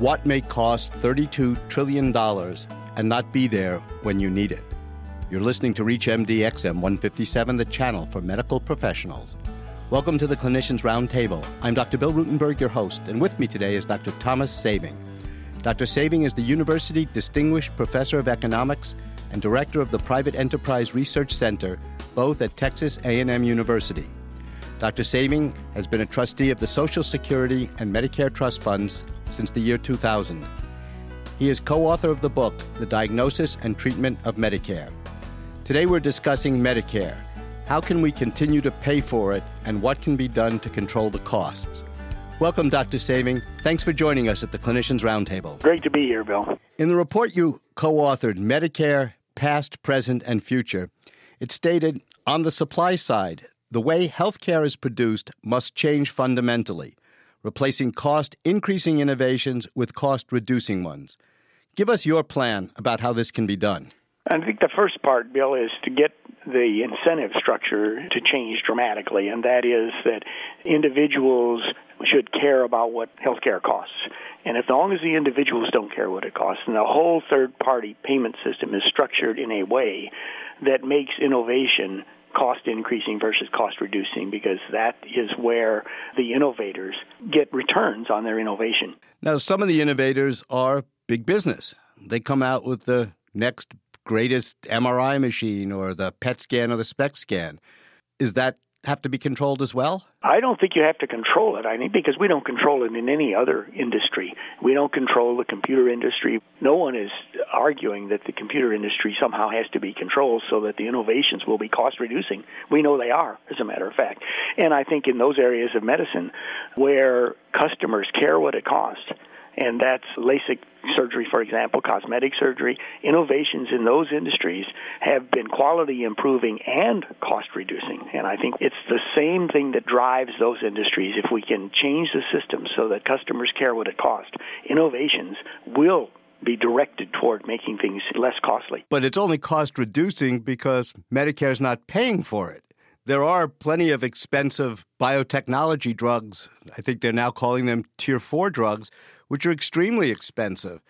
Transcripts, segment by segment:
What may cost $32 trillion and not be there when you need it? You're listening to ReachMD XM 157, the channel for medical professionals. Welcome to the Clinicians Roundtable. I'm Dr. Bill Rutenberg, your host, and with me today is Dr. Thomas Saving. Dr. Saving is the University Distinguished Professor of Economics and Director of the Private Enterprise Research Center, both at Texas A&M University. Dr. Saving has been a trustee of the Social Security and Medicare Trust Funds since the year 2000. He is co author of the book, The Diagnosis and Treatment of Medicare. Today we're discussing Medicare. How can we continue to pay for it, and what can be done to control the costs? Welcome, Dr. Saving. Thanks for joining us at the Clinicians Roundtable. Great to be here, Bill. In the report you co authored, Medicare, Past, Present, and Future, it stated on the supply side, the way healthcare is produced must change fundamentally, replacing cost increasing innovations with cost reducing ones. Give us your plan about how this can be done. I think the first part, Bill, is to get the incentive structure to change dramatically, and that is that individuals should care about what healthcare costs. And as long as the individuals don't care what it costs, and the whole third party payment system is structured in a way that makes innovation cost increasing versus cost reducing because that is where the innovators get returns on their innovation. Now, some of the innovators are big business. They come out with the next greatest MRI machine or the PET scan or the SPECT scan. Is that have to be controlled as well? I don't think you have to control it. I mean, because we don't control it in any other industry. We don't control the computer industry. No one is arguing that the computer industry somehow has to be controlled so that the innovations will be cost reducing. We know they are, as a matter of fact. And I think in those areas of medicine where customers care what it costs, and that's LASIK surgery, for example, cosmetic surgery. Innovations in those industries have been quality improving and cost reducing. And I think it's the same thing that drives those industries. If we can change the system so that customers care what it costs, innovations will be directed toward making things less costly. But it's only cost reducing because Medicare is not paying for it. There are plenty of expensive biotechnology drugs. I think they're now calling them tier four drugs, which are extremely expensive.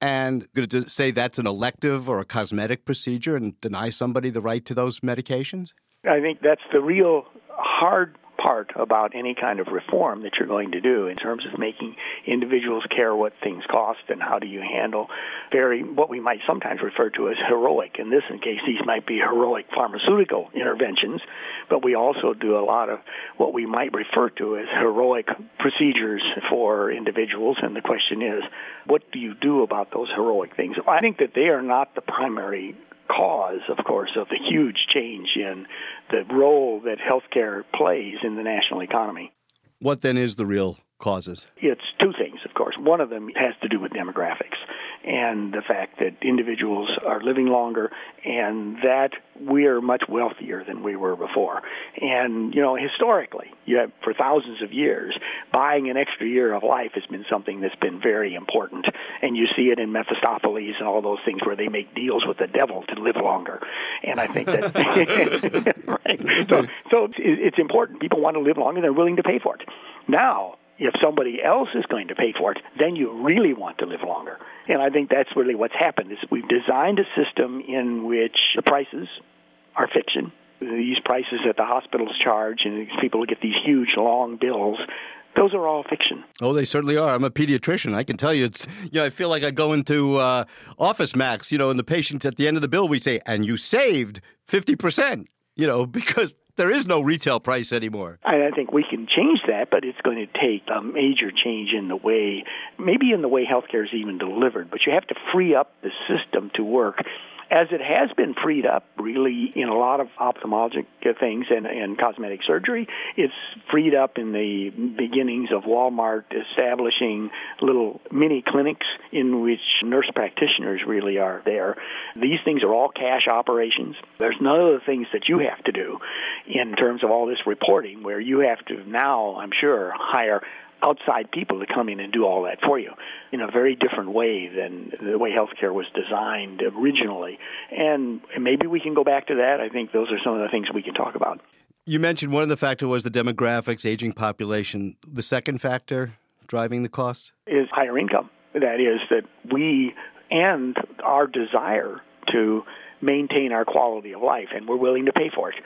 And going to say that's an elective or a cosmetic procedure and deny somebody the right to those medications? I think that's the real hard part about any kind of reform that you're going to do in terms of making individuals care what things cost and how do you handle very what we might sometimes refer to as heroic. In this case, these might be heroic pharmaceutical interventions, but we also do a lot of what we might refer to as heroic procedures for individuals. And the question is, what do you do about those heroic things? I think that they are not the primary cause, of course, of the huge change in the role that healthcare plays in the national economy. What then is the real causes? It's two things, of course. One of them has to do with demographics and the fact that individuals are living longer and that we're much wealthier than we were before. And, you know, historically, you have, for thousands of years, buying an extra year of life has been something that's been very important. And you see it in Mephistopheles and all those things where they make deals with the devil to live longer. And I think that, right. So, so it's important. People want to live longer, they're willing to pay for it. Now, if somebody else is going to pay for it, then you really want to live longer. And I think that's really what's happened is we've designed a system in which the prices are fiction. These prices that the hospitals charge and these people get these huge long bills those are all fiction. Oh, they certainly are. I'm a pediatrician. I can tell you, it's you know, I feel like I go into uh, Office Max, you know, and the patients at the end of the bill, we say, and you saved fifty percent, you know, because there is no retail price anymore. I think we can change that, but it's going to take a major change in the way, maybe in the way healthcare is even delivered. But you have to free up the system to work as it has been freed up really in a lot of ophthalmologic things and, and cosmetic surgery. It's freed up in the beginnings of Walmart establishing little mini clinics in which nurse practitioners really are there. These things are all cash operations. There's none of the things that you have to do in terms of all this reporting where you have to now, I'm sure, hire outside people to come in and do all that for you in a very different way than the way healthcare was designed originally. And maybe we can go back to that. I think those are some of the things we can talk about. You mentioned one of the factors was the demographics, aging population. The second factor driving the cost is higher income. That is, that we and our desire to maintain our quality of life, and we're willing to pay for it.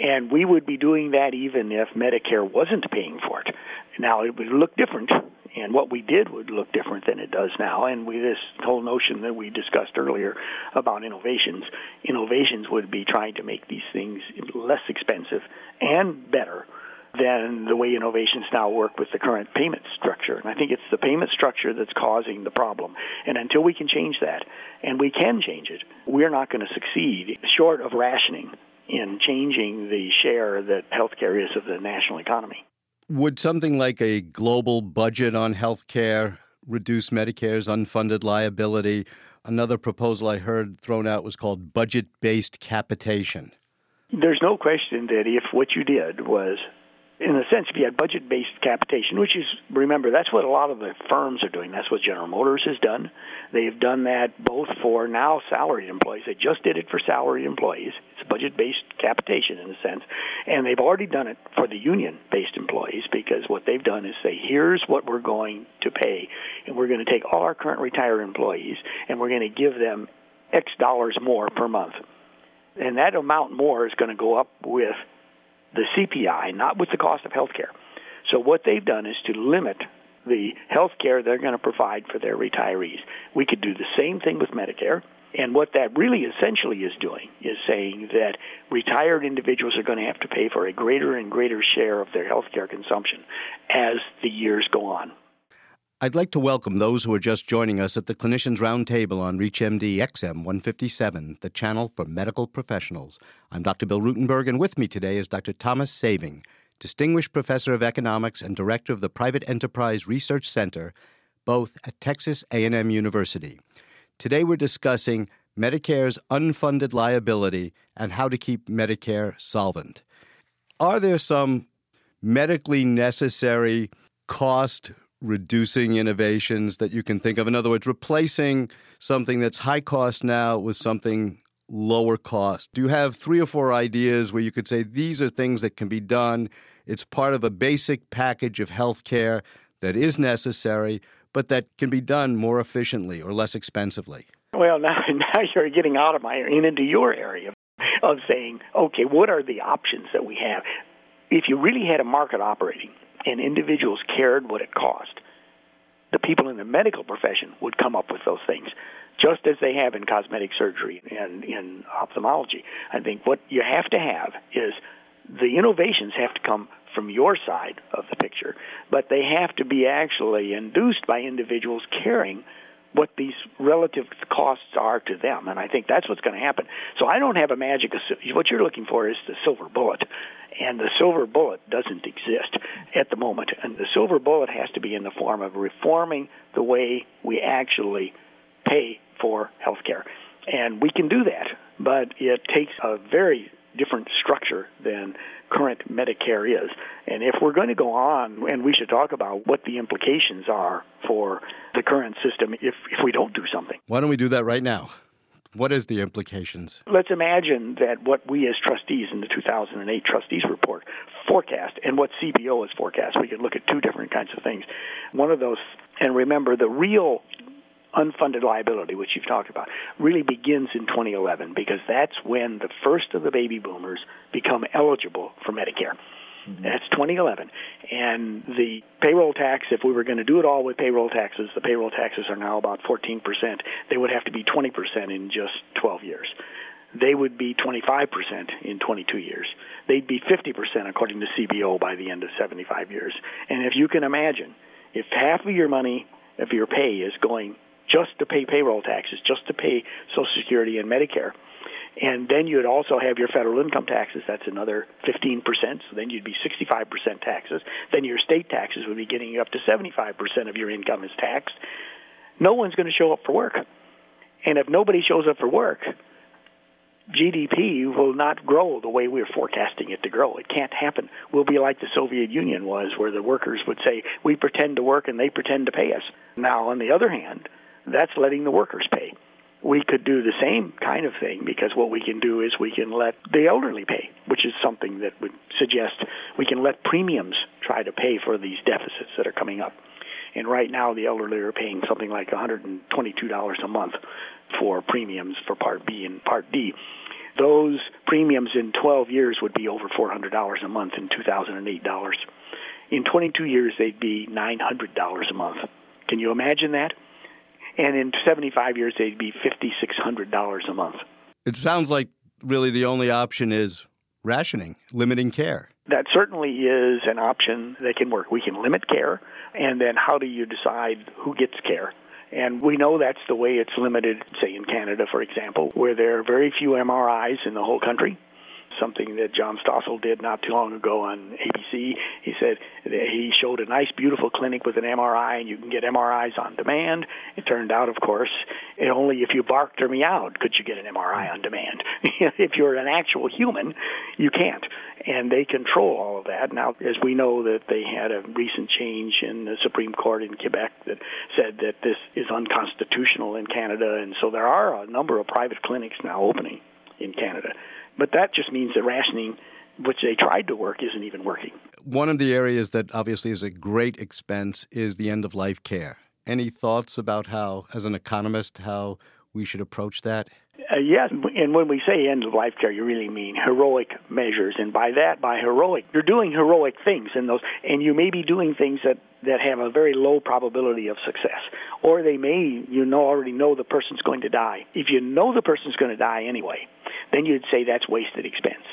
And we would be doing that even if Medicare wasn't paying for it. Now, it would look different, and what we did would look different than it does now. And we, this whole notion that we discussed earlier about innovations, innovations would be trying to make these things less expensive and better than the way innovations now work with the current payment structure. And I think it's the payment structure that's causing the problem. And until we can change that, and we can change it, we're not going to succeed short of rationing in changing the share that healthcare is of the national economy. Would something like a global budget on healthcare reduce Medicare's unfunded liability? Another proposal I heard thrown out was called budget based capitation. There's no question that if what you did was in a sense, if you had budget-based capitation, which is remember that's what a lot of the firms are doing. That's what General Motors has done. They've done that both for now salaried employees. They just did it for salaried employees. It's budget-based capitation in a sense, and they've already done it for the union-based employees because what they've done is say, here's what we're going to pay, and we're going to take all our current retired employees and we're going to give them X dollars more per month. And that amount more is going to go up with the CPI, not with the cost of health care. So what they've done is to limit the health care they're going to provide for their retirees. We could do the same thing with Medicare. And what that really essentially is doing is saying that retired individuals are going to have to pay for a greater and greater share of their health care consumption as the years go on. I'd like to welcome those who are just joining us at the Clinicians Roundtable on ReachMD XM 157, the channel for medical professionals. I'm Dr. Bill Rutenberg, and with me today is Dr. Thomas Saving, Distinguished Professor of Economics and Director of the Private Enterprise Research Center, both at Texas A&M University. Today we're discussing Medicare's unfunded liability and how to keep Medicare solvent. Are there some medically necessary cost reducing innovations that you can think of? In other words, replacing something that's high cost now with something lower cost. Do you have three or four ideas where you could say these are things that can be done? It's part of a basic package of health care that is necessary, but that can be done more efficiently or less expensively. Well, now, now you're getting out of my and into your area of saying, okay, what are the options that we have? If you really had a market operating, and individuals cared what it cost, the people in the medical profession would come up with those things, just as they have in cosmetic surgery and in ophthalmology. I think what you have to have is the innovations have to come from your side of the picture, but they have to be actually induced by individuals caring what these relative costs are to them. And I think that's what's going to happen. So I don't have a magic. What you're looking for is the silver bullet and the silver bullet doesn't exist at the moment. And the silver bullet has to be in the form of reforming the way we actually pay for health care. And we can do that, but it takes a very different structure than current Medicare is. And if we're going to go on, and we should talk about what the implications are for the current system if, if we don't do something. Why don't we do that right now? What is the implications? Let's imagine that what we as trustees in the 2008 trustees report forecast and what CBO has forecast. We could look at two different kinds of things. One of those, and remember, the real unfunded liability, which you've talked about, really begins in 2011 because that's when the first of the baby boomers become eligible for Medicare. Mm-hmm. That's 2011. And the payroll tax, if we were going to do it all with payroll taxes, the payroll taxes are now about 14%. They would have to be 20% in just 12 years. They would be 25% in 22 years. They'd be 50% according to CBO by the end of 75 years. And if you can imagine, if half of your money, of your pay is going just to pay payroll taxes, just to pay Social Security and Medicare, and then you'd also have your federal income taxes. That's another 15%. So then you'd be 65% taxes. Then your state taxes would be getting you up to 75% of your income is taxed. No one's going to show up for work. And if nobody shows up for work, GDP will not grow the way we're forecasting it to grow. It can't happen. We'll be like the Soviet Union was, where the workers would say, We pretend to work and they pretend to pay us. Now, on the other hand, that's letting the workers pay we could do the same kind of thing because what we can do is we can let the elderly pay, which is something that would suggest we can let premiums try to pay for these deficits that are coming up. And right now, the elderly are paying something like $122 a month for premiums for Part B and Part D. Those premiums in 12 years would be over $400 a month in 2008 dollars. In 22 years, they'd be $900 a month. Can you imagine that? And in 75 years, they'd be $5,600 a month. It sounds like really the only option is rationing, limiting care. That certainly is an option that can work. We can limit care, and then how do you decide who gets care? And we know that's the way it's limited, say in Canada, for example, where there are very few MRIs in the whole country something that John Stossel did not too long ago on ABC. He said he showed a nice, beautiful clinic with an MRI, and you can get MRIs on demand. It turned out, of course, only if you barked or meowed could you get an MRI on demand. if you're an actual human, you can't. And they control all of that. Now, as we know that they had a recent change in the Supreme Court in Quebec that said that this is unconstitutional in Canada, and so there are a number of private clinics now opening in Canada. But that just means that rationing, which they tried to work, isn't even working. One of the areas that obviously is a great expense is the end of life care. Any thoughts about how, as an economist, how we should approach that? Uh, yes, and when we say end of life care, you really mean heroic measures, and by that, by heroic, you're doing heroic things in those, and you may be doing things that that have a very low probability of success, or they may you know already know the person's going to die. If you know the person's going to die anyway, then you'd say that's wasted expense.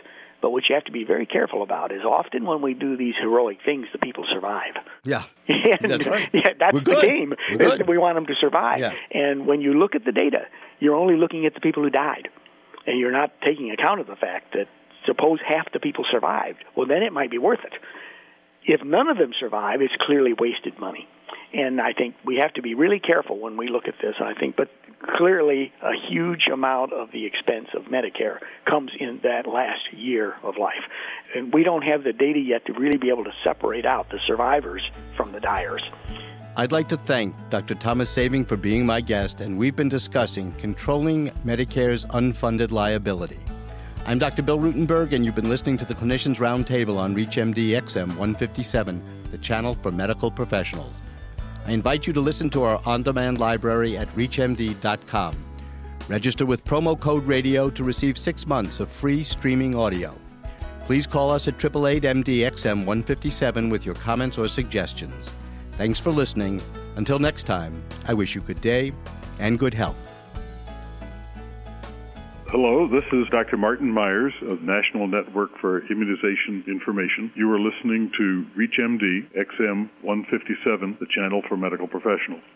But what you have to be very careful about is often when we do these heroic things, the people survive. Yeah, and, that's right. Yeah, that's We're the good. game. We're. We want them to survive. Yeah. And when you look at the data, you're only looking at the people who died, and you're not taking account of the fact that suppose half the people survived. Well, then it might be worth it. If none of them survive, it's clearly wasted money. And I think we have to be really careful when we look at this. I think, but clearly, a huge amount of the expense of Medicare comes in that last year of life. And we don't have the data yet to really be able to separate out the survivors from the dyers. I'd like to thank Dr. Thomas Saving for being my guest, and we've been discussing controlling Medicare's unfunded liability. I'm Dr. Bill Rutenberg, and you've been listening to the Clinicians Roundtable on ReachMD XM 157, the channel for medical professionals. I invite you to listen to our on demand library at ReachMD.com. Register with promo code radio to receive six months of free streaming audio. Please call us at 888 MDXM 157 with your comments or suggestions. Thanks for listening. Until next time, I wish you good day and good health. Hello, this is Dr. Martin Myers of National Network for Immunization Information. You are listening to ReachMD XM 157, the channel for medical professionals.